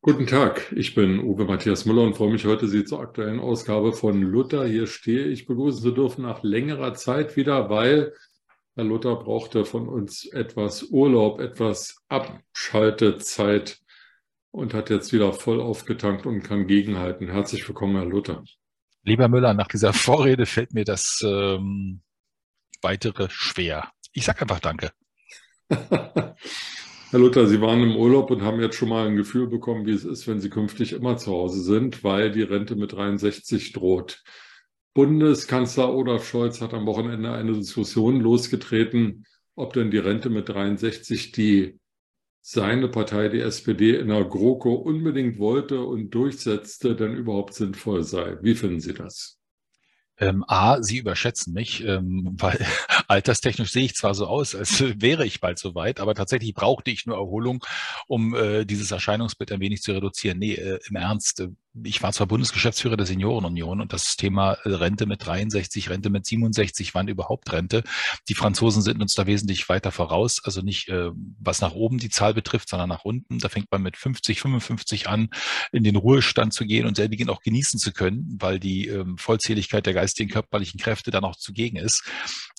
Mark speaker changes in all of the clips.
Speaker 1: Guten Tag, ich bin Uwe Matthias Müller und freue mich heute, Sie zur aktuellen Ausgabe von Luther hier stehe ich begrüßen zu dürfen nach längerer Zeit wieder, weil Herr Luther brauchte von uns etwas Urlaub, etwas Abschaltezeit und hat jetzt wieder voll aufgetankt und kann gegenhalten. Herzlich willkommen, Herr Luther.
Speaker 2: Lieber Müller, nach dieser Vorrede fällt mir das ähm, weitere schwer. Ich sage einfach Danke.
Speaker 1: Herr Luther, Sie waren im Urlaub und haben jetzt schon mal ein Gefühl bekommen, wie es ist, wenn Sie künftig immer zu Hause sind, weil die Rente mit 63 droht. Bundeskanzler Olaf Scholz hat am Wochenende eine Diskussion losgetreten, ob denn die Rente mit 63, die seine Partei, die SPD, in der GroKo unbedingt wollte und durchsetzte, denn überhaupt sinnvoll sei. Wie finden Sie das?
Speaker 2: Ähm, A, Sie überschätzen mich, ähm, weil alterstechnisch sehe ich zwar so aus, als wäre ich bald so weit, aber tatsächlich brauchte ich nur Erholung, um äh, dieses Erscheinungsbild ein wenig zu reduzieren. Nee, äh, im Ernst, äh, ich war zwar Bundesgeschäftsführer der Seniorenunion und das Thema äh, Rente mit 63, Rente mit 67, wann überhaupt Rente. Die Franzosen sind uns da wesentlich weiter voraus, also nicht äh, was nach oben die Zahl betrifft, sondern nach unten. Da fängt man mit 50, 55 an, in den Ruhestand zu gehen und selbigen auch genießen zu können, weil die ähm, Vollzähligkeit der geistigen, körperlichen Kräfte dann auch zugegen ist.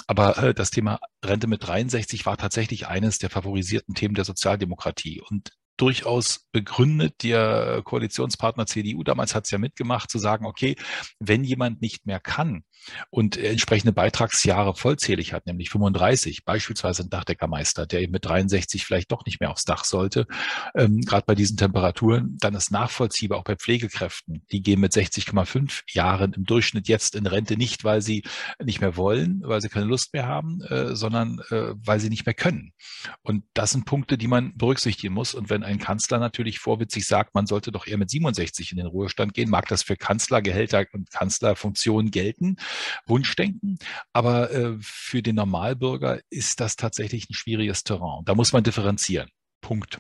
Speaker 2: Aber äh, das Thema Rente mit 63 war tatsächlich eines der favorisierten Themen der Sozialdemokratie. Und durchaus begründet. Der Koalitionspartner CDU damals hat es ja mitgemacht, zu sagen, okay, wenn jemand nicht mehr kann und entsprechende Beitragsjahre vollzählig hat, nämlich 35, beispielsweise ein Dachdeckermeister, der eben mit 63 vielleicht doch nicht mehr aufs Dach sollte, ähm, gerade bei diesen Temperaturen, dann ist nachvollziehbar auch bei Pflegekräften. Die gehen mit 60,5 Jahren im Durchschnitt jetzt in Rente nicht, weil sie nicht mehr wollen, weil sie keine Lust mehr haben, äh, sondern äh, weil sie nicht mehr können. Und das sind Punkte, die man berücksichtigen muss. Und wenn ein Kanzler natürlich vorwitzig sagt, man sollte doch eher mit 67 in den Ruhestand gehen, mag das für Kanzlergehälter und Kanzlerfunktionen gelten, Wunschdenken, aber äh, für den Normalbürger ist das tatsächlich ein schwieriges Terrain. Da muss man differenzieren. Punkt.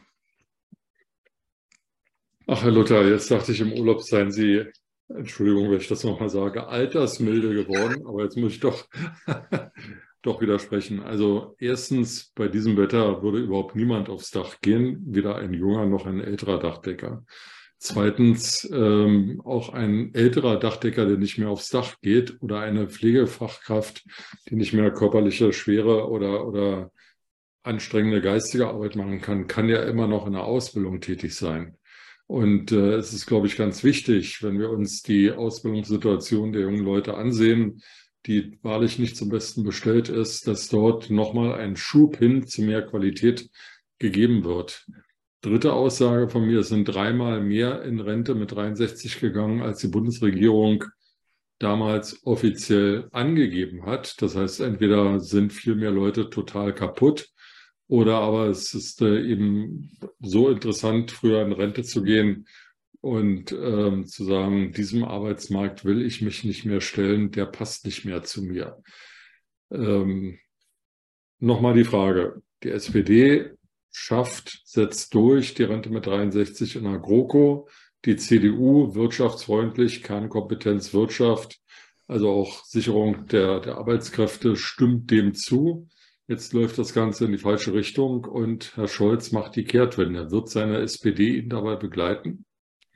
Speaker 1: Ach, Herr Luther, jetzt dachte ich, im Urlaub seien Sie, Entschuldigung, wenn ich das nochmal sage, altersmilde geworden, aber jetzt muss ich doch doch widersprechen. Also erstens, bei diesem Wetter würde überhaupt niemand aufs Dach gehen, weder ein junger noch ein älterer Dachdecker. Zweitens, ähm, auch ein älterer Dachdecker, der nicht mehr aufs Dach geht, oder eine Pflegefachkraft, die nicht mehr körperliche schwere oder, oder anstrengende geistige Arbeit machen kann, kann ja immer noch in der Ausbildung tätig sein. Und äh, es ist, glaube ich, ganz wichtig, wenn wir uns die Ausbildungssituation der jungen Leute ansehen, die wahrlich nicht zum Besten bestellt ist, dass dort nochmal ein Schub hin zu mehr Qualität gegeben wird. Dritte Aussage von mir, es sind dreimal mehr in Rente mit 63 gegangen, als die Bundesregierung damals offiziell angegeben hat. Das heißt, entweder sind viel mehr Leute total kaputt oder aber es ist äh, eben so interessant, früher in Rente zu gehen, und ähm, zu sagen, diesem Arbeitsmarkt will ich mich nicht mehr stellen, der passt nicht mehr zu mir. Ähm, Nochmal die Frage, die SPD schafft, setzt durch die Rente mit 63 in der GroKo, die CDU wirtschaftsfreundlich, Kernkompetenz Wirtschaft, also auch Sicherung der, der Arbeitskräfte stimmt dem zu. Jetzt läuft das Ganze in die falsche Richtung und Herr Scholz macht die Kehrtwende. Wird seine SPD ihn dabei begleiten?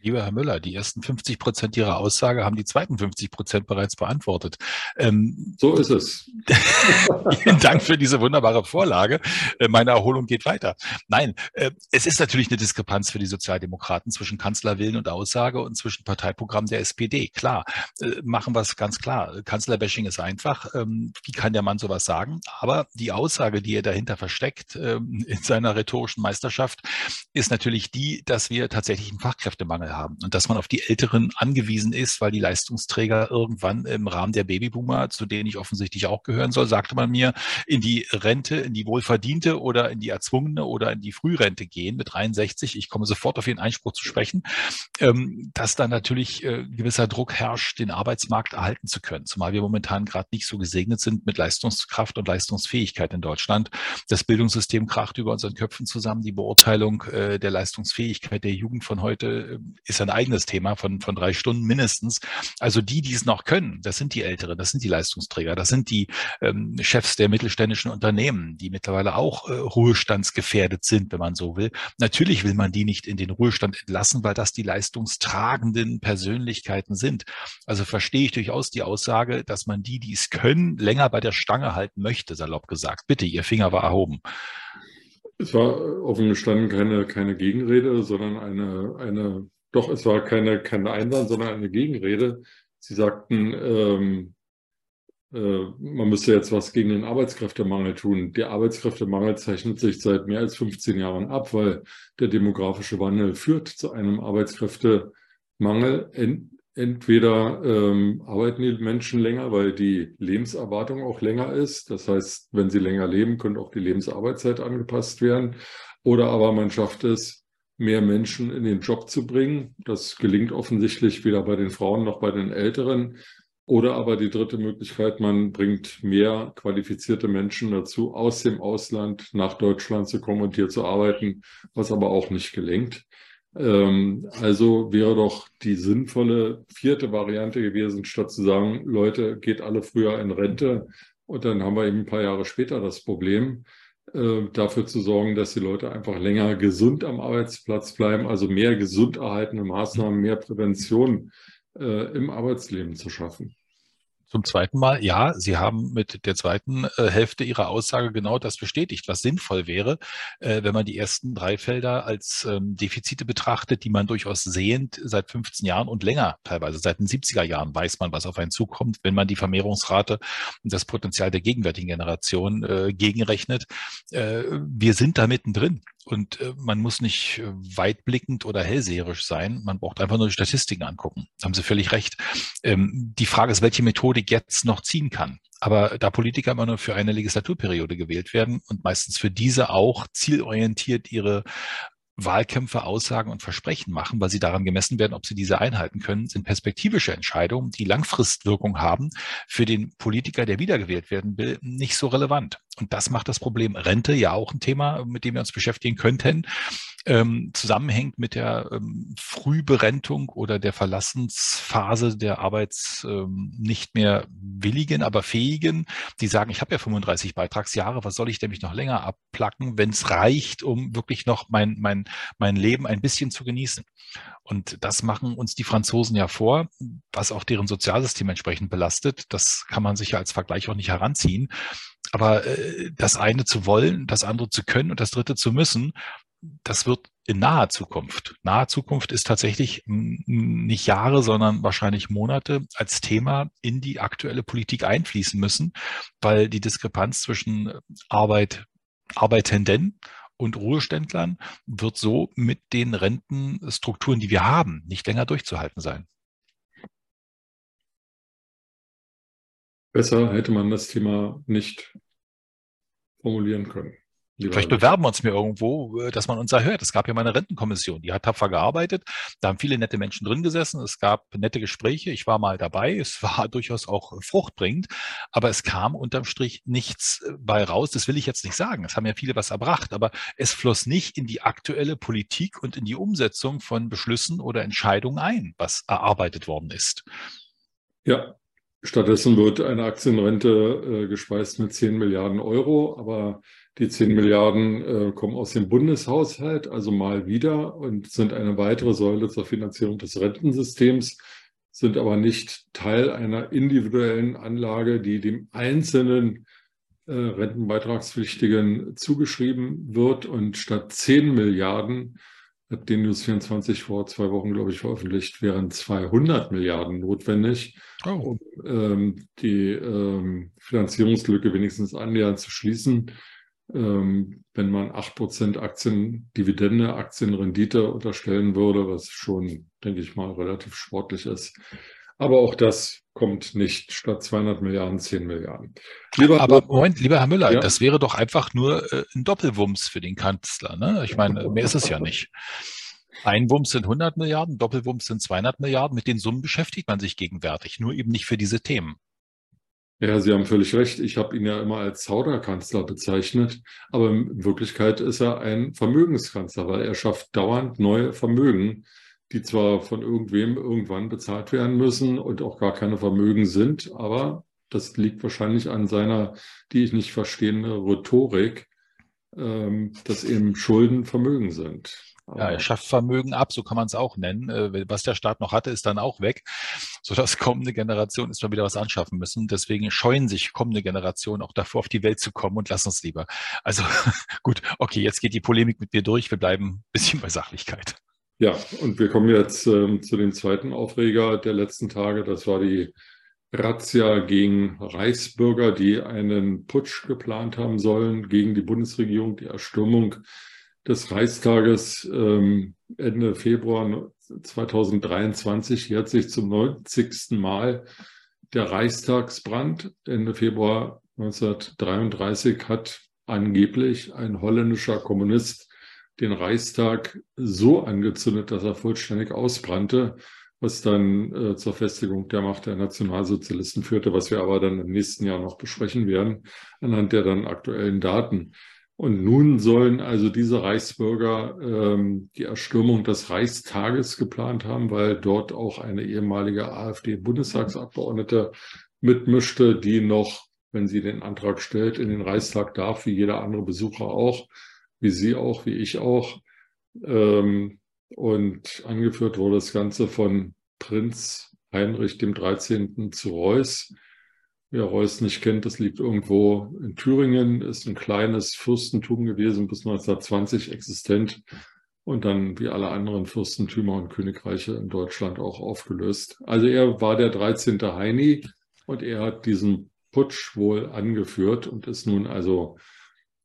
Speaker 2: Lieber Herr Müller, die ersten 50 Prozent Ihrer Aussage haben die zweiten 50 Prozent bereits beantwortet.
Speaker 1: Ähm, so ist es.
Speaker 2: Vielen Dank für diese wunderbare Vorlage. Äh, meine Erholung geht weiter. Nein, äh, es ist natürlich eine Diskrepanz für die Sozialdemokraten zwischen Kanzlerwillen und Aussage und zwischen Parteiprogramm der SPD. Klar, äh, machen wir es ganz klar. Kanzlerbashing ist einfach. Ähm, wie kann der Mann sowas sagen? Aber die Aussage, die er dahinter versteckt ähm, in seiner rhetorischen Meisterschaft, ist natürlich die, dass wir tatsächlich einen Fachkräftemangel haben und dass man auf die Älteren angewiesen ist, weil die Leistungsträger irgendwann im Rahmen der Babyboomer, zu denen ich offensichtlich auch gehören soll, sagte man mir, in die Rente, in die wohlverdiente oder in die erzwungene oder in die Frührente gehen mit 63. Ich komme sofort auf Ihren Einspruch zu sprechen, ähm, dass da natürlich äh, gewisser Druck herrscht, den Arbeitsmarkt erhalten zu können, zumal wir momentan gerade nicht so gesegnet sind mit Leistungskraft und Leistungsfähigkeit in Deutschland. Das Bildungssystem kracht über unseren Köpfen zusammen. Die Beurteilung äh, der Leistungsfähigkeit der Jugend von heute ist ein eigenes Thema von, von drei Stunden mindestens. Also die, die es noch können, das sind die Älteren, das sind die Leistungsträger, das sind die ähm, Chefs der mittelständischen Unternehmen, die mittlerweile auch äh, ruhestandsgefährdet sind, wenn man so will. Natürlich will man die nicht in den Ruhestand entlassen, weil das die leistungstragenden Persönlichkeiten sind. Also verstehe ich durchaus die Aussage, dass man die, die es können, länger bei der Stange halten möchte, salopp gesagt. Bitte, Ihr Finger war erhoben.
Speaker 1: Es war offen gestanden keine, keine Gegenrede, sondern eine, eine, doch, es war keine, keine Einwand, sondern eine Gegenrede. Sie sagten, ähm, äh, man müsste jetzt was gegen den Arbeitskräftemangel tun. Der Arbeitskräftemangel zeichnet sich seit mehr als 15 Jahren ab, weil der demografische Wandel führt zu einem Arbeitskräftemangel entweder ähm, arbeiten die Menschen länger, weil die Lebenserwartung auch länger ist. Das heißt, wenn sie länger leben, könnte auch die Lebensarbeitszeit angepasst werden. Oder aber man schafft es, mehr Menschen in den Job zu bringen. Das gelingt offensichtlich weder bei den Frauen noch bei den Älteren. Oder aber die dritte Möglichkeit, man bringt mehr qualifizierte Menschen dazu, aus dem Ausland nach Deutschland zu kommen und hier zu arbeiten, was aber auch nicht gelingt. Ähm, also wäre doch die sinnvolle vierte Variante gewesen, statt zu sagen, Leute, geht alle früher in Rente und dann haben wir eben ein paar Jahre später das Problem, dafür zu sorgen, dass die Leute einfach länger gesund am Arbeitsplatz bleiben, also mehr gesund erhaltene Maßnahmen, mehr Prävention äh, im Arbeitsleben zu schaffen.
Speaker 2: Zum zweiten Mal, ja, Sie haben mit der zweiten äh, Hälfte Ihrer Aussage genau das bestätigt, was sinnvoll wäre, äh, wenn man die ersten drei Felder als ähm, Defizite betrachtet, die man durchaus sehend seit 15 Jahren und länger, teilweise seit den 70er Jahren, weiß man, was auf einen zukommt, wenn man die Vermehrungsrate und das Potenzial der gegenwärtigen Generation äh, gegenrechnet. Äh, wir sind da mittendrin. Und äh, man muss nicht äh, weitblickend oder hellseherisch sein. Man braucht einfach nur die Statistiken angucken. Da haben Sie völlig recht. Ähm, die Frage ist, welche Methodik jetzt noch ziehen kann. Aber da Politiker immer nur für eine Legislaturperiode gewählt werden und meistens für diese auch zielorientiert ihre Wahlkämpfe, Aussagen und Versprechen machen, weil sie daran gemessen werden, ob sie diese einhalten können, sind perspektivische Entscheidungen, die Langfristwirkung haben, für den Politiker, der wiedergewählt werden will, nicht so relevant. Und das macht das Problem Rente ja auch ein Thema, mit dem wir uns beschäftigen könnten ähm, zusammenhängt mit der ähm, Frühberentung oder der Verlassensphase der Arbeits ähm, nicht mehr willigen, aber fähigen, die sagen, ich habe ja 35 Beitragsjahre, was soll ich denn mich noch länger abplacken, wenn es reicht, um wirklich noch mein, mein, mein Leben ein bisschen zu genießen. Und das machen uns die Franzosen ja vor, was auch deren Sozialsystem entsprechend belastet. Das kann man sich ja als Vergleich auch nicht heranziehen. Aber äh, das eine zu wollen, das andere zu können und das dritte zu müssen, das wird in naher Zukunft, nahe Zukunft ist tatsächlich nicht Jahre, sondern wahrscheinlich Monate als Thema in die aktuelle Politik einfließen müssen, weil die Diskrepanz zwischen Arbeit, Arbeitenden und Ruheständlern wird so mit den Rentenstrukturen, die wir haben, nicht länger durchzuhalten sein.
Speaker 1: Besser hätte man das Thema nicht formulieren können.
Speaker 2: Vielleicht bewerben wir uns mir irgendwo, äh, dass man uns erhört. Es gab ja mal eine Rentenkommission, die hat tapfer gearbeitet. Da haben viele nette Menschen drin gesessen. Es gab nette Gespräche. Ich war mal dabei. Es war durchaus auch fruchtbringend. Aber es kam unterm Strich nichts äh, bei raus. Das will ich jetzt nicht sagen. Es haben ja viele was erbracht. Aber es floss nicht in die aktuelle Politik und in die Umsetzung von Beschlüssen oder Entscheidungen ein, was erarbeitet worden ist.
Speaker 1: Ja, stattdessen wird eine Aktienrente äh, gespeist mit 10 Milliarden Euro. Aber die 10 Milliarden äh, kommen aus dem Bundeshaushalt, also mal wieder und sind eine weitere Säule zur Finanzierung des Rentensystems, sind aber nicht Teil einer individuellen Anlage, die dem einzelnen äh, Rentenbeitragspflichtigen zugeschrieben wird. Und statt 10 Milliarden hat den News 24 vor zwei Wochen, glaube ich, veröffentlicht, wären 200 Milliarden notwendig, oh. um ähm, die ähm, Finanzierungslücke wenigstens annähernd zu schließen ähm, wenn man 8% Aktiendividende, Aktienrendite unterstellen würde, was schon, denke ich mal, relativ sportlich ist. Aber auch das kommt nicht statt 200 Milliarden 10 Milliarden.
Speaker 2: Lieber Aber Moment, lieber Herr Müller, ja? das wäre doch einfach nur äh, ein Doppelwumms für den Kanzler. Ne? Ich meine, mehr ist es ja nicht. Ein Wumms sind 100 Milliarden, Doppelwumms sind 200 Milliarden. Mit den Summen beschäftigt man sich gegenwärtig, nur eben nicht für diese Themen.
Speaker 1: Ja, Sie haben völlig recht. Ich habe ihn ja immer als Zauderkanzler bezeichnet, aber in Wirklichkeit ist er ein Vermögenskanzler, weil er schafft dauernd neue Vermögen, die zwar von irgendwem irgendwann bezahlt werden müssen und auch gar keine Vermögen sind, aber das liegt wahrscheinlich an seiner, die ich nicht verstehende Rhetorik, ähm, dass eben Schulden Vermögen sind.
Speaker 2: Ja, er schafft Vermögen ab, so kann man es auch nennen. Äh, was der Staat noch hatte, ist dann auch weg, sodass kommende Generationen erstmal wieder was anschaffen müssen. Deswegen scheuen sich kommende Generationen auch davor, auf die Welt zu kommen und lassen es lieber. Also gut, okay, jetzt geht die Polemik mit mir durch. Wir bleiben ein bisschen bei Sachlichkeit.
Speaker 1: Ja, und wir kommen jetzt ähm, zu dem zweiten Aufreger der letzten Tage. Das war die Razzia gegen Reichsbürger, die einen Putsch geplant haben sollen gegen die Bundesregierung, die Erstürmung des Reichstages ähm, Ende Februar 2023 jährt sich zum 90. Mal der Reichstagsbrand. Ende Februar 1933 hat angeblich ein holländischer Kommunist den Reichstag so angezündet, dass er vollständig ausbrannte, was dann äh, zur Festigung der Macht der Nationalsozialisten führte, was wir aber dann im nächsten Jahr noch besprechen werden, anhand der dann aktuellen Daten. Und nun sollen also diese Reichsbürger ähm, die Erstürmung des Reichstages geplant haben, weil dort auch eine ehemalige AfD-Bundestagsabgeordnete mitmischte, die noch, wenn sie den Antrag stellt, in den Reichstag darf, wie jeder andere Besucher auch, wie Sie auch, wie ich auch. Ähm, und angeführt wurde das Ganze von Prinz Heinrich dem 13. zu Reuß Wer Reuß nicht kennt, das liegt irgendwo in Thüringen, ist ein kleines Fürstentum gewesen, bis 1920 existent und dann wie alle anderen Fürstentümer und Königreiche in Deutschland auch aufgelöst. Also er war der 13. Heini und er hat diesen Putsch wohl angeführt und ist nun also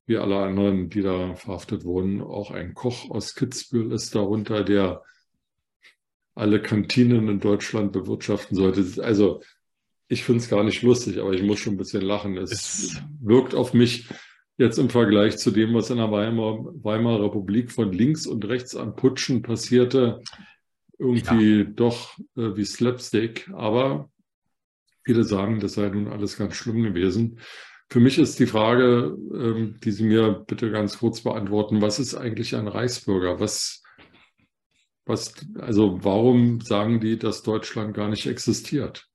Speaker 1: wie alle anderen, die da verhaftet wurden, auch ein Koch aus Kitzbühel ist darunter, der alle Kantinen in Deutschland bewirtschaften sollte. Also ich finde es gar nicht lustig, aber ich muss schon ein bisschen lachen. Es, es wirkt auf mich jetzt im Vergleich zu dem, was in der Weimar, Weimarer Republik von links und rechts an Putschen passierte, irgendwie ja. doch äh, wie Slapstick. Aber viele sagen, das sei nun alles ganz schlimm gewesen. Für mich ist die Frage, ähm, die Sie mir bitte ganz kurz beantworten, was ist eigentlich ein Reichsbürger? Was, was, also warum sagen die, dass Deutschland gar nicht existiert?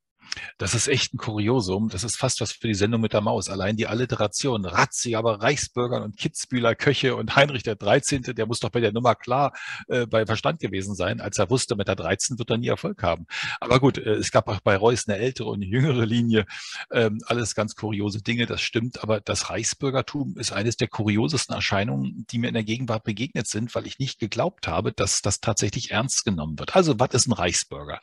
Speaker 2: Das ist echt ein Kuriosum. Das ist fast was für die Sendung mit der Maus. Allein die Alliteration. Razzi, aber Reichsbürgern und Kitzbühler Köche und Heinrich der 13., der muss doch bei der Nummer klar äh, bei Verstand gewesen sein, als er wusste, mit der 13 wird er nie Erfolg haben. Aber gut, äh, es gab auch bei Reuß eine ältere und eine jüngere Linie. Ähm, alles ganz kuriose Dinge, das stimmt. Aber das Reichsbürgertum ist eines der kuriosesten Erscheinungen, die mir in der Gegenwart begegnet sind, weil ich nicht geglaubt habe, dass das tatsächlich ernst genommen wird. Also, was ist ein Reichsbürger?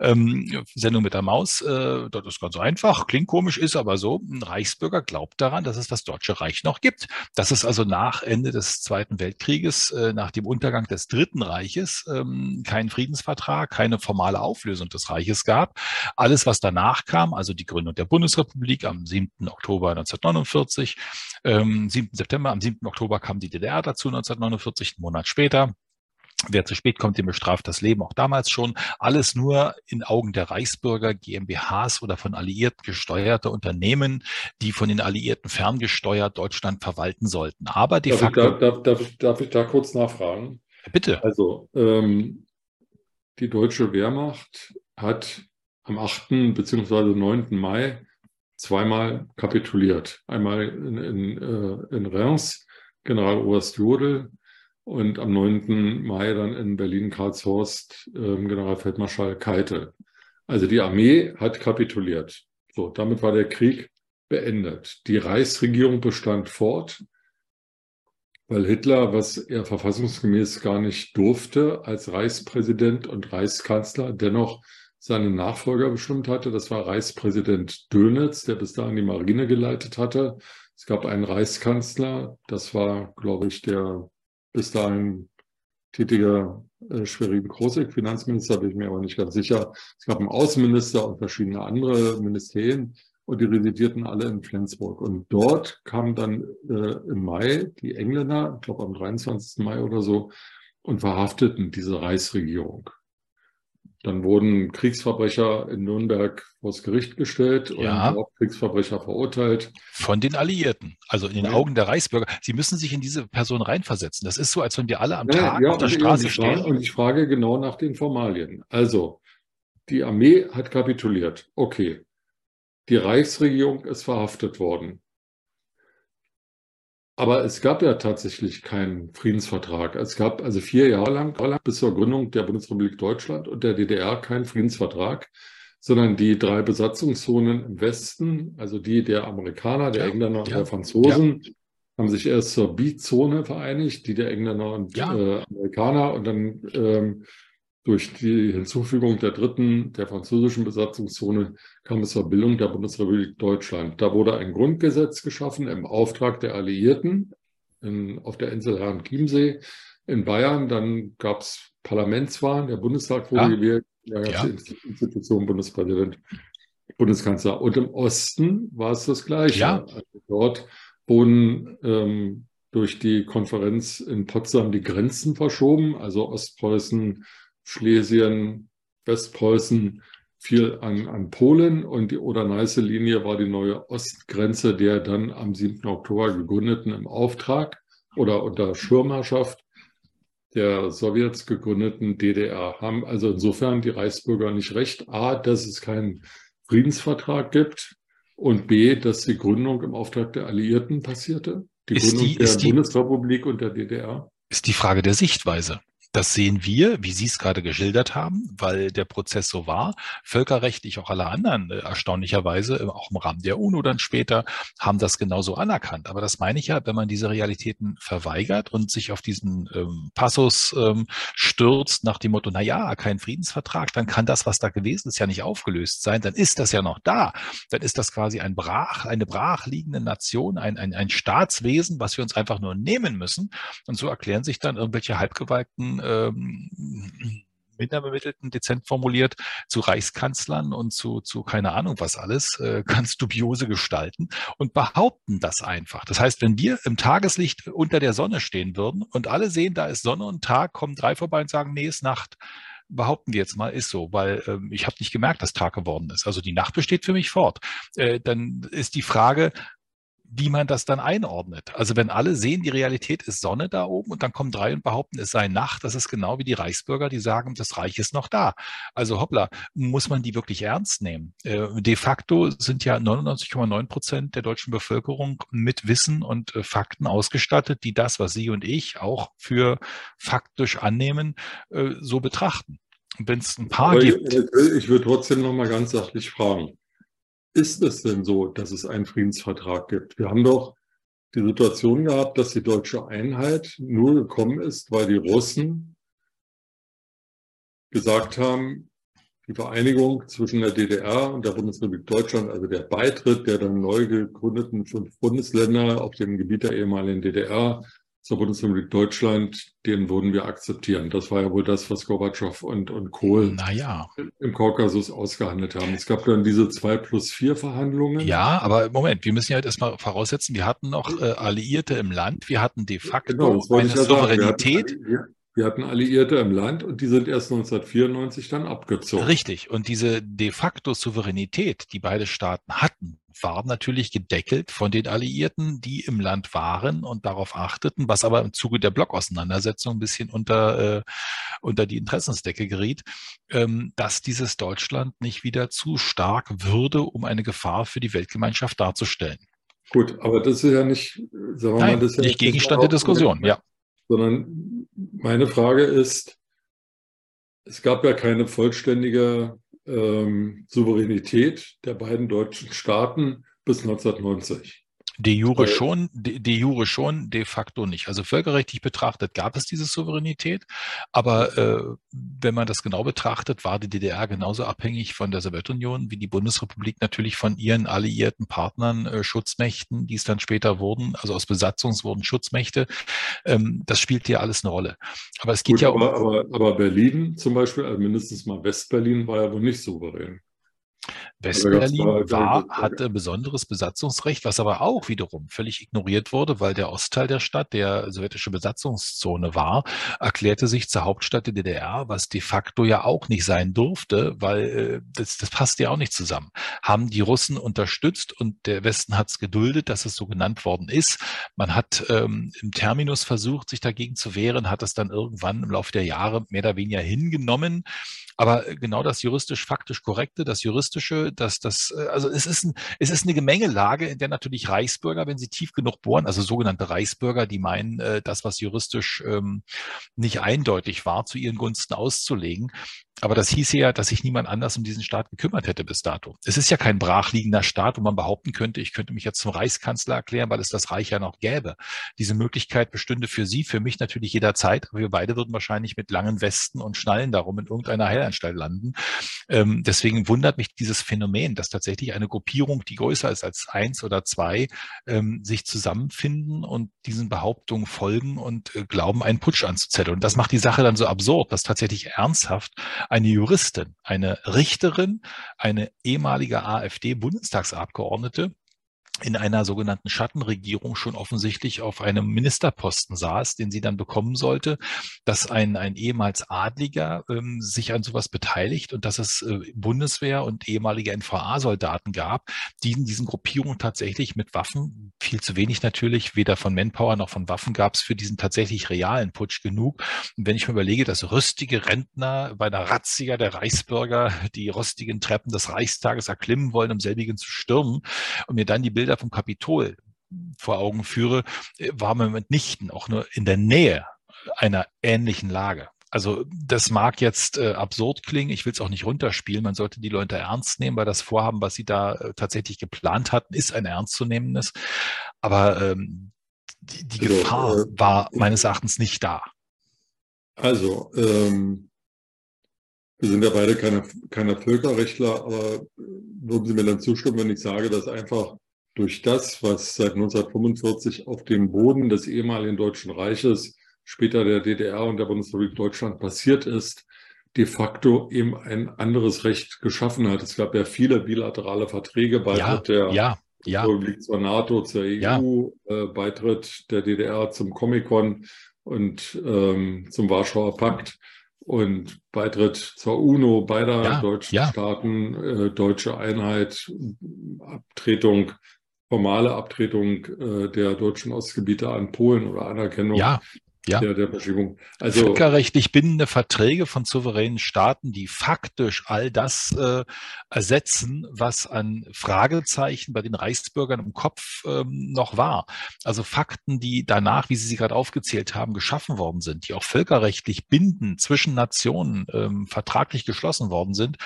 Speaker 2: Ähm, Sendung mit der Maus äh, das ist ganz einfach, klingt komisch, ist aber so. Ein Reichsbürger glaubt daran, dass es das Deutsche Reich noch gibt. Dass es also nach Ende des Zweiten Weltkrieges, äh, nach dem Untergang des Dritten Reiches, ähm, keinen Friedensvertrag, keine formale Auflösung des Reiches gab. Alles, was danach kam, also die Gründung der Bundesrepublik am 7. Oktober 1949, ähm, 7. September, am 7. Oktober kam die DDR dazu 1949, einen Monat später. Wer zu spät kommt, dem bestraft das Leben auch damals schon. Alles nur in Augen der Reichsbürger, GmbHs oder von Alliierten gesteuerte Unternehmen, die von den Alliierten ferngesteuert Deutschland verwalten sollten. Aber die
Speaker 1: darf facto. Ich, darf, darf, ich, darf ich da kurz nachfragen?
Speaker 2: Bitte.
Speaker 1: Also, ähm, die deutsche Wehrmacht hat am 8. bzw. 9. Mai zweimal kapituliert. Einmal in, in, äh, in Reims, Generaloberst Jodl und am 9. Mai dann in Berlin-Karlshorst äh, Generalfeldmarschall Keitel. Also die Armee hat kapituliert. So, damit war der Krieg beendet. Die Reichsregierung bestand fort, weil Hitler, was er verfassungsgemäß gar nicht durfte, als Reichspräsident und Reichskanzler dennoch seinen Nachfolger bestimmt hatte. Das war Reichspräsident Dönitz, der bis dahin die Marine geleitet hatte. Es gab einen Reichskanzler, das war, glaube ich, der bis dahin tätiger äh, Schwerin Krosigk, Finanzminister, bin ich mir aber nicht ganz sicher. Es gab einen Außenminister und verschiedene andere Ministerien und die residierten alle in Flensburg. Und dort kamen dann äh, im Mai die Engländer, ich glaube am 23. Mai oder so, und verhafteten diese Reichsregierung. Dann wurden Kriegsverbrecher in Nürnberg vors Gericht gestellt
Speaker 2: Ja.
Speaker 1: und auch Kriegsverbrecher verurteilt.
Speaker 2: Von den Alliierten, also in den
Speaker 1: Ja.
Speaker 2: Augen der Reichsbürger. Sie müssen sich in diese Person reinversetzen. Das ist so, als wenn wir alle am
Speaker 1: Ja,
Speaker 2: Tag auf der Straße stehen.
Speaker 1: und ich frage genau nach den Formalien. Also, die Armee hat kapituliert. Okay. Die Reichsregierung ist verhaftet worden. Aber es gab ja tatsächlich keinen Friedensvertrag. Es gab also vier Jahre lang, bis zur Gründung der Bundesrepublik Deutschland und der DDR keinen Friedensvertrag, sondern die drei Besatzungszonen im Westen, also die der Amerikaner, der
Speaker 2: Ja,
Speaker 1: Engländer und
Speaker 2: ja,
Speaker 1: der Franzosen, haben sich erst zur Beat-Zone vereinigt, die der Engländer und
Speaker 2: Ja.
Speaker 1: äh, Amerikaner und dann ähm, durch die Hinzufügung der dritten, der französischen Besatzungszone, kam es zur Bildung der Bundesrepublik Deutschland. Da wurde ein Grundgesetz geschaffen im Auftrag der Alliierten in, auf der Insel Herrenchiemsee in Bayern. Dann gab es Parlamentswahlen, der Bundestag wurde
Speaker 2: Ja.
Speaker 1: gewählt, da gab es
Speaker 2: Ja.
Speaker 1: die Institution Bundespräsident, Bundeskanzler. Und im Osten war es das Gleiche.
Speaker 2: Ja.
Speaker 1: Also dort wurden ähm, durch die Konferenz in Potsdam die Grenzen verschoben, also Ostpreußen, Schlesien, Westpreußen fiel an, an Polen und die Oder-Neiße-Linie war die neue Ostgrenze der dann am 7. Oktober gegründeten im Auftrag oder unter Schirmherrschaft der Sowjets gegründeten DDR. Haben also insofern die Reichsbürger nicht recht. A, dass es keinen Friedensvertrag gibt und B, dass die Gründung im Auftrag der Alliierten passierte. Die
Speaker 2: Ist
Speaker 1: Gründung
Speaker 2: die-
Speaker 1: der
Speaker 2: ist die-
Speaker 1: Bundesrepublik und der DDR.
Speaker 2: ist die Frage der Sichtweise. Das sehen wir, wie Sie es gerade geschildert haben, weil der Prozess so war. Völkerrechtlich auch alle anderen, äh, erstaunlicherweise, äh, auch im Rahmen der UNO dann später, haben das genauso anerkannt. Aber das meine ich ja, wenn man diese Realitäten verweigert und sich auf diesen ähm, Passus ähm, stürzt nach dem Motto, na ja, kein Friedensvertrag, dann kann das, was da gewesen ist, ja nicht aufgelöst sein. Dann ist das ja noch da. Dann ist das quasi ein brach, eine brachliegende Nation, ein, ein, ein Staatswesen, was wir uns einfach nur nehmen müssen. Und so erklären sich dann irgendwelche halbgewalkten, ähm, minderbemittelten, dezent formuliert, zu Reichskanzlern und zu, zu keine Ahnung was alles, äh, ganz dubiose Gestalten und behaupten das einfach. Das heißt, wenn wir im Tageslicht unter der Sonne stehen würden und alle sehen, da ist Sonne und Tag, kommen drei vorbei und sagen, nee, ist Nacht. Behaupten wir jetzt mal, ist so, weil ähm, ich habe nicht gemerkt, dass Tag geworden ist. Also die Nacht besteht für mich fort. Äh, dann ist die Frage, wie man das dann einordnet. Also wenn alle sehen, die Realität ist Sonne da oben und dann kommen drei und behaupten, es sei Nacht, das ist genau wie die Reichsbürger, die sagen, das Reich ist noch da. Also hoppla, muss man die wirklich ernst nehmen? Äh, de facto sind ja 99,9 Prozent der deutschen Bevölkerung mit Wissen und äh, Fakten ausgestattet, die das, was Sie und ich auch für faktisch annehmen, äh, so betrachten. Wenn es ein paar
Speaker 1: ich,
Speaker 2: gibt,
Speaker 1: ich würde trotzdem noch mal ganz sachlich fragen. Ist es denn so, dass es einen Friedensvertrag gibt? Wir haben doch die Situation gehabt, dass die deutsche Einheit nur gekommen ist, weil die Russen gesagt haben, die Vereinigung zwischen der DDR und der Bundesrepublik Deutschland, also der Beitritt der dann neu gegründeten fünf Bundesländer auf dem Gebiet der ehemaligen DDR zur Bundesrepublik Deutschland, den würden wir akzeptieren. Das war ja wohl das, was Gorbatschow und, und Kohl
Speaker 2: naja,
Speaker 1: im Kaukasus ausgehandelt haben. Es gab dann diese zwei plus vier Verhandlungen.
Speaker 2: Ja, aber Moment, wir müssen ja halt erstmal voraussetzen, wir hatten noch äh, Alliierte im Land, wir hatten de facto
Speaker 1: genau,
Speaker 2: eine
Speaker 1: ja. Wir hatten,
Speaker 2: Souveränität.
Speaker 1: Wir, hatten Alliierte im Land und die sind erst 1994 dann abgezogen.
Speaker 2: Richtig. Und diese de facto Souveränität, die beide Staaten hatten, war natürlich gedeckelt von den Alliierten, die im Land waren und darauf achteten, was aber im Zuge der Blockauseinandersetzung ein bisschen unter, äh, unter die Interessensdecke geriet, ähm, dass dieses Deutschland nicht wieder zu stark würde, um eine Gefahr für die Weltgemeinschaft darzustellen.
Speaker 1: Gut, aber das ist ja nicht, sagen wir
Speaker 2: Nein,
Speaker 1: mal, das ist ja
Speaker 2: nicht Gegenstand der Diskussion, ja.
Speaker 1: Sondern meine Frage ist, es gab ja keine vollständige ähm, Souveränität der beiden deutschen Staaten bis 1990.
Speaker 2: De jure
Speaker 1: Weil-
Speaker 2: schon, de, de jure schon, de facto nicht. Also völkerrechtlich betrachtet gab es diese Souveränität, aber äh, wenn man das genau betrachtet, war die DDR genauso abhängig von der Sowjetunion wie die Bundesrepublik natürlich von ihren alliierten Partnern, äh, Schutzmächten, die es dann später wurden, also aus Besatzungs wurden Schutzmächte. Ähm, das spielt hier alles eine Rolle. Aber es geht
Speaker 1: Gut,
Speaker 2: ja um.
Speaker 1: aber, aber, aber Berlin zum Beispiel, also mindestens mal Westberlin, war ja wohl nicht souverän.
Speaker 2: Westberlin war, hatte besonderes Besatzungsrecht, was aber auch wiederum völlig ignoriert wurde, weil der Ostteil der Stadt, der sowjetische Besatzungszone war, erklärte sich zur Hauptstadt der DDR, was de facto ja auch nicht sein durfte, weil äh, das, das passt ja auch nicht zusammen. Haben die Russen unterstützt und der Westen hat es geduldet, dass es so genannt worden ist. Man hat ähm, im Terminus versucht, sich dagegen zu wehren, hat es dann irgendwann im Laufe der Jahre mehr oder weniger hingenommen. Aber genau das juristisch-faktisch korrekte, das juristische, das, das, äh, also es ist, ein, es ist eine Gemengelage, in der natürlich Reichsbürger, wenn sie tief genug bohren, also sogenannte Reichsbürger, die meinen, äh, das, was juristisch ähm, nicht eindeutig war, zu ihren Gunsten auszulegen, aber das hieße ja, dass sich niemand anders um diesen Staat gekümmert hätte bis dato. Es ist ja kein brachliegender Staat, wo man behaupten könnte, ich könnte mich jetzt zum Reichskanzler erklären, weil es das Reich ja noch gäbe. Diese Möglichkeit bestünde für Sie, für mich natürlich jederzeit. Aber wir beide würden wahrscheinlich mit langen Westen und Schnallen darum in irgendeiner Heilanstalt landen. Ähm, deswegen wundert mich dieses Phänomen, dass tatsächlich eine Gruppierung, die größer ist als eins oder zwei, ähm, sich zusammenfinden und diesen Behauptungen folgen und äh, glauben, einen Putsch anzuzetteln. Und das macht die Sache dann so absurd, dass tatsächlich ernsthaft eine Juristin, eine Richterin, eine ehemalige AfD-Bundestagsabgeordnete in einer sogenannten Schattenregierung schon offensichtlich auf einem Ministerposten saß, den sie dann bekommen sollte, dass ein, ein ehemals Adliger ähm, sich an sowas beteiligt und dass es äh, Bundeswehr und ehemalige NVA-Soldaten gab, die in diesen Gruppierungen tatsächlich mit Waffen, viel zu wenig natürlich, weder von Manpower noch von Waffen gab es für diesen tatsächlich realen Putsch genug. Und wenn ich mir überlege, dass rüstige Rentner bei einer Razzia der Reichsbürger die rostigen Treppen des Reichstages erklimmen wollen, um selbigen zu stürmen und mir dann die Bilder Bilder vom Kapitol vor Augen führe, äh, war man mitnichten auch nur in der Nähe einer ähnlichen Lage. Also das mag jetzt äh, absurd klingen, ich will es auch nicht runterspielen, man sollte die Leute ernst nehmen, weil das Vorhaben, was sie da äh, tatsächlich geplant hatten, ist ein ernstzunehmendes. Aber ähm, die, die also, Gefahr äh, war meines Erachtens nicht da.
Speaker 1: Also, ähm, wir sind ja beide keine, keine Völkerrechtler, aber würden Sie mir dann zustimmen, wenn ich sage, dass einfach durch das, was seit 1945 auf dem Boden des ehemaligen Deutschen Reiches, später der DDR und der Bundesrepublik Deutschland passiert ist, de facto eben ein anderes Recht geschaffen hat. Es gab ja viele bilaterale Verträge, Beitritt ja, der ja, ja. Republik zur NATO, zur EU, äh, Beitritt der DDR zum Comicon und ähm, zum Warschauer Pakt und Beitritt zur UNO beider deutschen. Staaten, äh, deutsche Einheit, Abtretung formale Abtretung äh, der deutschen Ostgebiete an Polen oder Anerkennung
Speaker 2: ja ja.
Speaker 1: der, der Verschiebung.
Speaker 2: Also völkerrechtlich bindende Verträge von souveränen Staaten, die faktisch all das äh, ersetzen, was an Fragezeichen bei den Reichsbürgern im Kopf ähm, noch war. Also Fakten, die danach, wie Sie sie gerade aufgezählt haben, geschaffen worden sind, die auch völkerrechtlich bindend zwischen Nationen ähm, vertraglich geschlossen worden sind,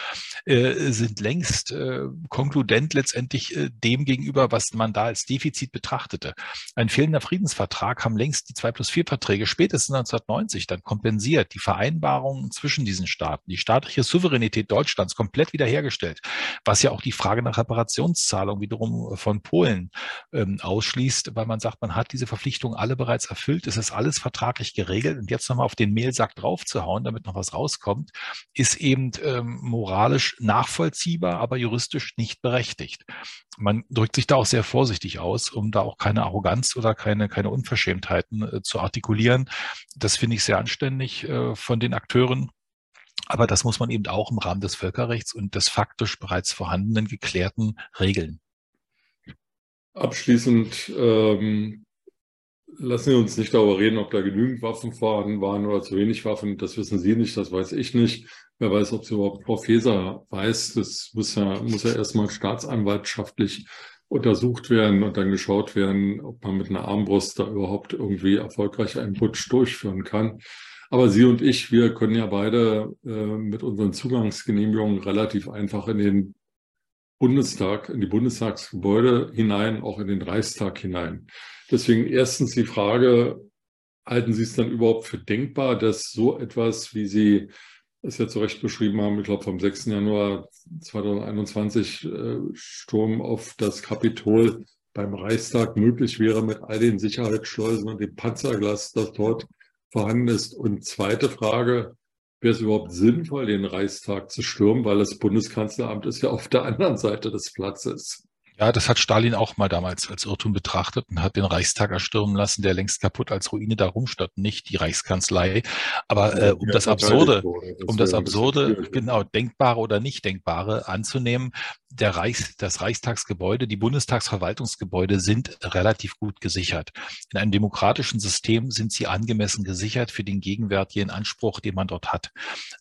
Speaker 2: äh, sind längst äh, konkludent letztendlich äh, dem gegenüber, was man da als Defizit betrachtete. Ein fehlender Friedensvertrag haben längst die zwei plus vier Verträge spätestens 1990 dann kompensiert, die Vereinbarungen zwischen diesen Staaten, die staatliche Souveränität Deutschlands komplett wiederhergestellt, was ja auch die Frage nach Reparationszahlung wiederum von Polen ähm, ausschließt, weil man sagt, man hat diese Verpflichtungen alle bereits erfüllt, es ist alles vertraglich geregelt und jetzt nochmal auf den Mehlsack draufzuhauen, damit noch was rauskommt, ist eben ähm, moralisch nachvollziehbar, aber juristisch nicht berechtigt. Man drückt sich da auch sehr vorsichtig aus, um da auch keine Arroganz oder keine, keine Unverschämtheiten äh, zu artikulieren sein. Das finde ich sehr anständig äh, von den Akteuren. Aber das muss man eben auch im Rahmen des Völkerrechts und des faktisch bereits vorhandenen geklärten regeln.
Speaker 1: Abschließend ähm, lassen wir uns nicht darüber reden, ob da genügend Waffen vorhanden waren oder zu wenig Waffen. Das wissen Sie nicht, das weiß ich nicht. Wer weiß, ob es überhaupt Frau Feser weiß. Das muss ja, muss ja erstmal staatsanwaltschaftlich untersucht werden und dann geschaut werden, ob man mit einer Armbrust da überhaupt irgendwie erfolgreich einen Putsch durchführen kann. Aber Sie und ich, wir können ja beide äh, mit unseren Zugangsgenehmigungen relativ einfach in den Bundestag, in die Bundestagsgebäude hinein, auch in den Reichstag hinein. Deswegen erstens die Frage, halten Sie es dann überhaupt für denkbar, dass so etwas, wie Sie es ja zu Recht beschrieben haben, ich glaube vom 6. Januar 2021 äh, Sturm auf das Kapitol beim Reichstag möglich wäre mit all den Sicherheitsschleusen und dem Panzerglas, das dort vorhanden ist. Und zweite Frage, wäre es überhaupt sinnvoll, den Reichstag zu stürmen, weil das Bundeskanzleramt ist ja auf der anderen Seite des Platzes.
Speaker 2: Ja, das hat Stalin auch mal damals als Irrtum betrachtet und hat den Reichstag erstürmen lassen, der längst kaputt als Ruine da rumstand, nicht die Reichskanzlei. Aber äh, um das Absurde, um das Absurde, genau, Denkbare oder nicht Denkbare anzunehmen, der Reichs, das Reichstagsgebäude, die Bundestagsverwaltungsgebäude sind relativ gut gesichert. In einem demokratischen System sind sie angemessen gesichert für den gegenwärtigen Anspruch, den man dort hat.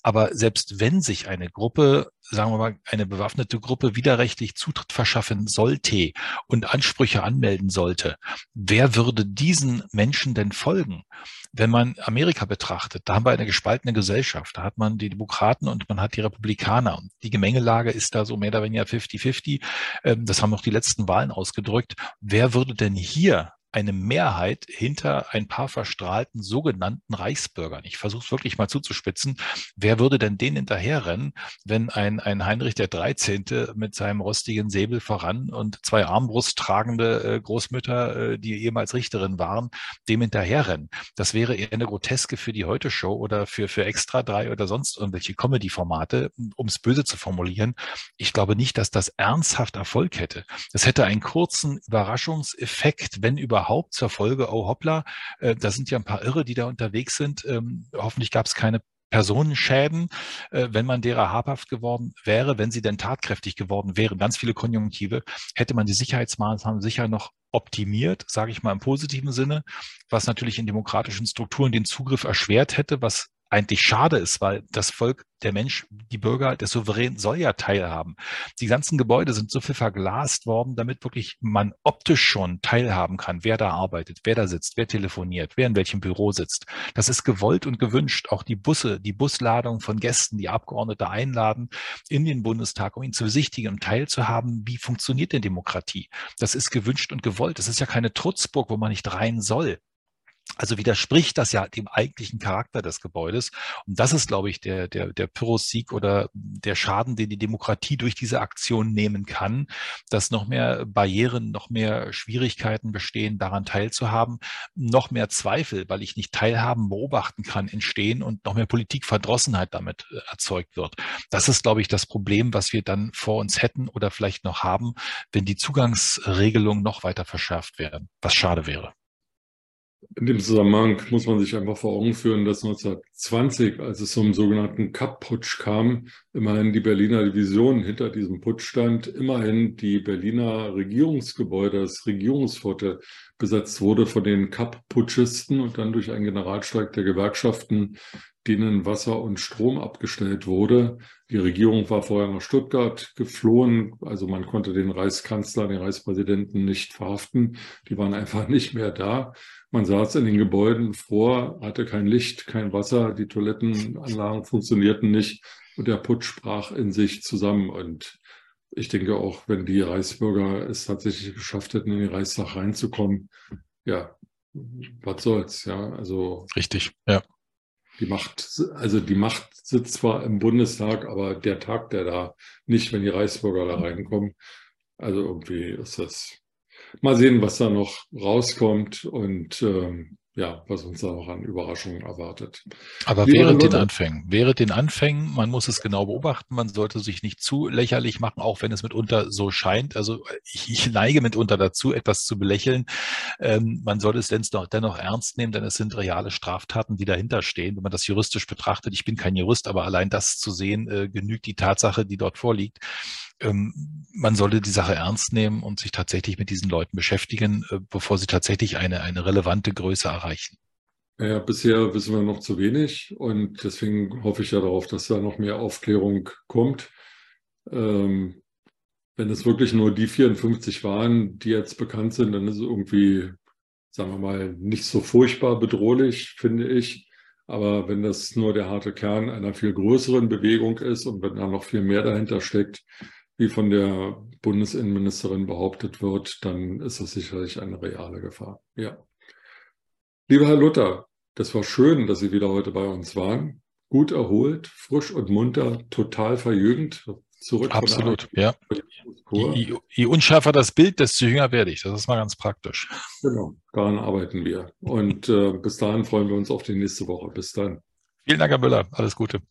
Speaker 2: Aber selbst wenn sich eine Gruppe sagen wir mal, eine bewaffnete Gruppe widerrechtlich Zutritt verschaffen sollte und Ansprüche anmelden sollte, wer würde diesen Menschen denn folgen? Wenn man Amerika betrachtet, da haben wir eine gespaltene Gesellschaft. Da hat man die Demokraten und man hat die Republikaner. Die Gemengelage ist da so mehr oder weniger 50-50. Ähm, das haben auch die letzten Wahlen ausgedrückt. Wer würde denn hier eine Mehrheit hinter ein paar verstrahlten sogenannten Reichsbürgern. Ich versuche es wirklich mal zuzuspitzen. Wer würde denn denen hinterherrennen, wenn ein, ein Heinrich der 13. mit seinem rostigen Säbel voran und zwei Armbrust tragende äh, Großmütter, äh, die ehemals Richterin waren, dem hinterherrennen? Das wäre eher eine Groteske für die Heute-Show oder für, für Extra drei oder sonst irgendwelche Comedy-Formate, um es böse zu formulieren. Ich glaube nicht, dass das ernsthaft Erfolg hätte. Das hätte einen kurzen Überraschungseffekt, wenn überhaupt überhaupt zur Folge, oh hoppla, äh, da sind ja ein paar Irre, die da unterwegs sind. Ähm, hoffentlich gab es keine Personenschäden, äh, wenn man derer habhaft geworden wäre, wenn sie denn tatkräftig geworden wären, ganz viele Konjunktive, hätte man die Sicherheitsmaßnahmen sicher noch optimiert, sage ich mal im positiven Sinne, was natürlich in demokratischen Strukturen den Zugriff erschwert hätte, was eigentlich schade ist, weil das Volk, der Mensch, die Bürger, der Souverän soll ja teilhaben. Die ganzen Gebäude sind so viel verglast worden, damit wirklich man optisch schon teilhaben kann, wer da arbeitet, wer da sitzt, wer telefoniert, wer in welchem Büro sitzt. Das ist gewollt und gewünscht. Auch die Busse, die Busladung von Gästen, die Abgeordnete einladen in den Bundestag, um ihn zu besichtigen, um teilzuhaben, wie funktioniert denn Demokratie? Das ist gewünscht und gewollt. Das ist ja keine Trutzburg, wo man nicht rein soll. Also widerspricht das ja dem eigentlichen Charakter des Gebäudes. Und das ist, glaube ich, der, der, der Pyrrhus-Sieg oder der Schaden, den die Demokratie durch diese Aktion nehmen kann, dass noch mehr Barrieren, noch mehr Schwierigkeiten bestehen, daran teilzuhaben, noch mehr Zweifel, weil ich nicht teilhaben, beobachten kann, entstehen und noch mehr Politikverdrossenheit damit äh, erzeugt wird. Das ist, glaube ich, das Problem, was wir dann vor uns hätten oder vielleicht noch haben, wenn die Zugangsregelungen noch weiter verschärft werden, was schade wäre.
Speaker 1: In dem Zusammenhang muss man sich einfach vor Augen führen, dass 1920, als es zum sogenannten Kapp-Putsch kam, immerhin die Berliner Division hinter diesem Putsch stand, immerhin die Berliner Regierungsgebäude, das Regierungsviertel besetzt wurde von den Kapp-Putschisten und dann durch einen Generalstreik der Gewerkschaften denen Wasser und Strom abgestellt wurde. Die Regierung war vorher nach Stuttgart geflohen, also man konnte den Reichskanzler, den Reichspräsidenten nicht verhaften. Die waren einfach nicht mehr da. Man saß in den Gebäuden vor, hatte kein Licht, kein Wasser, die Toilettenanlagen funktionierten nicht und der Putsch sprach in sich zusammen. Und ich denke auch, wenn die Reichsbürger es tatsächlich geschafft hätten, in den Reichstag reinzukommen, ja, was soll's, ja, also.
Speaker 2: Richtig, ja.
Speaker 1: Die Macht, also die Macht sitzt zwar im Bundestag, aber der Tag, der da nicht, wenn die Reichsbürger da reinkommen. Also irgendwie ist das. Mal sehen, was da noch rauskommt und ähm, ja, was uns da noch an Überraschungen erwartet.
Speaker 2: Aber Liebe während den Anfängen, während den Anfängen, man muss es genau beobachten, man sollte sich nicht zu lächerlich machen, auch wenn es mitunter so scheint. Also ich, ich neige mitunter dazu, etwas zu belächeln. Ähm, man sollte es dennoch, dennoch ernst nehmen, denn es sind reale Straftaten, die dahinter stehen. Wenn man das juristisch betrachtet, ich bin kein Jurist, aber allein das zu sehen, äh, genügt die Tatsache, die dort vorliegt ähm, man sollte die Sache ernst nehmen und sich tatsächlich mit diesen Leuten beschäftigen, äh, bevor sie tatsächlich eine, eine relevante Größe erreichen.
Speaker 1: Ja, bisher wissen wir noch zu wenig und deswegen hoffe ich ja darauf, dass da noch mehr Aufklärung kommt. Ähm, wenn es wirklich nur die 54 waren, die jetzt bekannt sind, dann ist es irgendwie, sagen wir mal, nicht so furchtbar bedrohlich, finde ich. Aber wenn das nur der harte Kern einer viel größeren Bewegung ist und wenn da noch viel mehr dahinter steckt, wie von der Bundesinnenministerin behauptet wird, dann ist das sicherlich eine reale Gefahr. Ja. Lieber Herr Luther, das war schön, dass Sie wieder heute bei uns waren. Gut erholt, frisch und munter, total verjüngend.
Speaker 2: Zurück Absolut, ja. Je, je, unschärfer das Bild, desto jünger werde ich. Das ist mal ganz praktisch.
Speaker 1: Genau, daran arbeiten wir. Und äh, bis dahin freuen wir uns auf die nächste Woche. Bis dann.
Speaker 2: Vielen Dank, Herr Müller. Alles Gute.